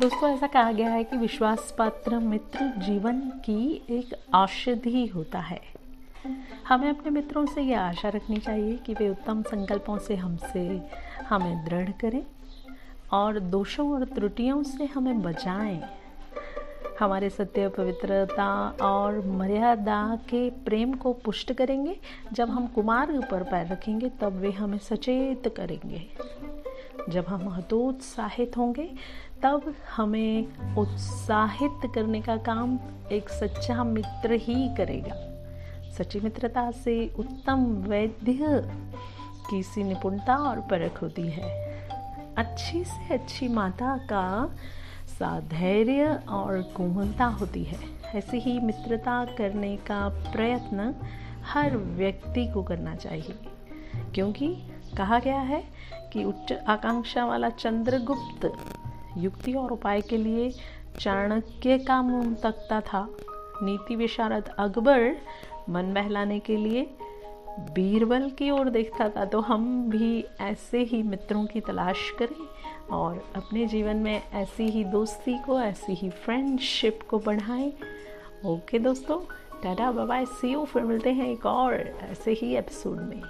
दोस्तों, ऐसा कहा गया है कि विश्वास पात्र मित्र जीवन की एक औषधि होता है। हमें अपने मित्रों से यह आशा रखनी चाहिए कि वे उत्तम संकल्पों से हमसे हमें दृढ़ करें और दोषों और त्रुटियों से हमें बचाएँ। हमारे सत्य, पवित्रता और मर्यादा के प्रेम को पुष्ट करेंगे। जब हम कुमार पर पैर रखेंगे, तब वे हमें सचेत करेंगे। जब हम हतोत्साहित होंगे, तब हमें उत्साहित करने का काम एक सच्चा मित्र ही करेगा। सच्ची मित्रता से उत्तम वैद्य की सी निपुणता और परख होती है। अच्छी से अच्छी माता का साधैर्य और कोमलता होती है। ऐसे ही मित्रता करने का प्रयत्न हर व्यक्ति को करना चाहिए, क्योंकि कहा गया है कि उच्च आकांक्षा वाला चंद्रगुप्त युक्ति और उपाय के लिए चाणक्य का मुँह तकता था। नीति विशारद अकबर मन बहलाने के लिए बीरबल की ओर देखता था। तो हम भी ऐसे ही मित्रों की तलाश करें और अपने जीवन में ऐसी ही दोस्ती को, ऐसी ही फ्रेंडशिप को बढ़ाएँ। ओके दोस्तों, टाटा बाय सी यू फिर मिलते हैं एक और ऐसे ही एपिसोड में।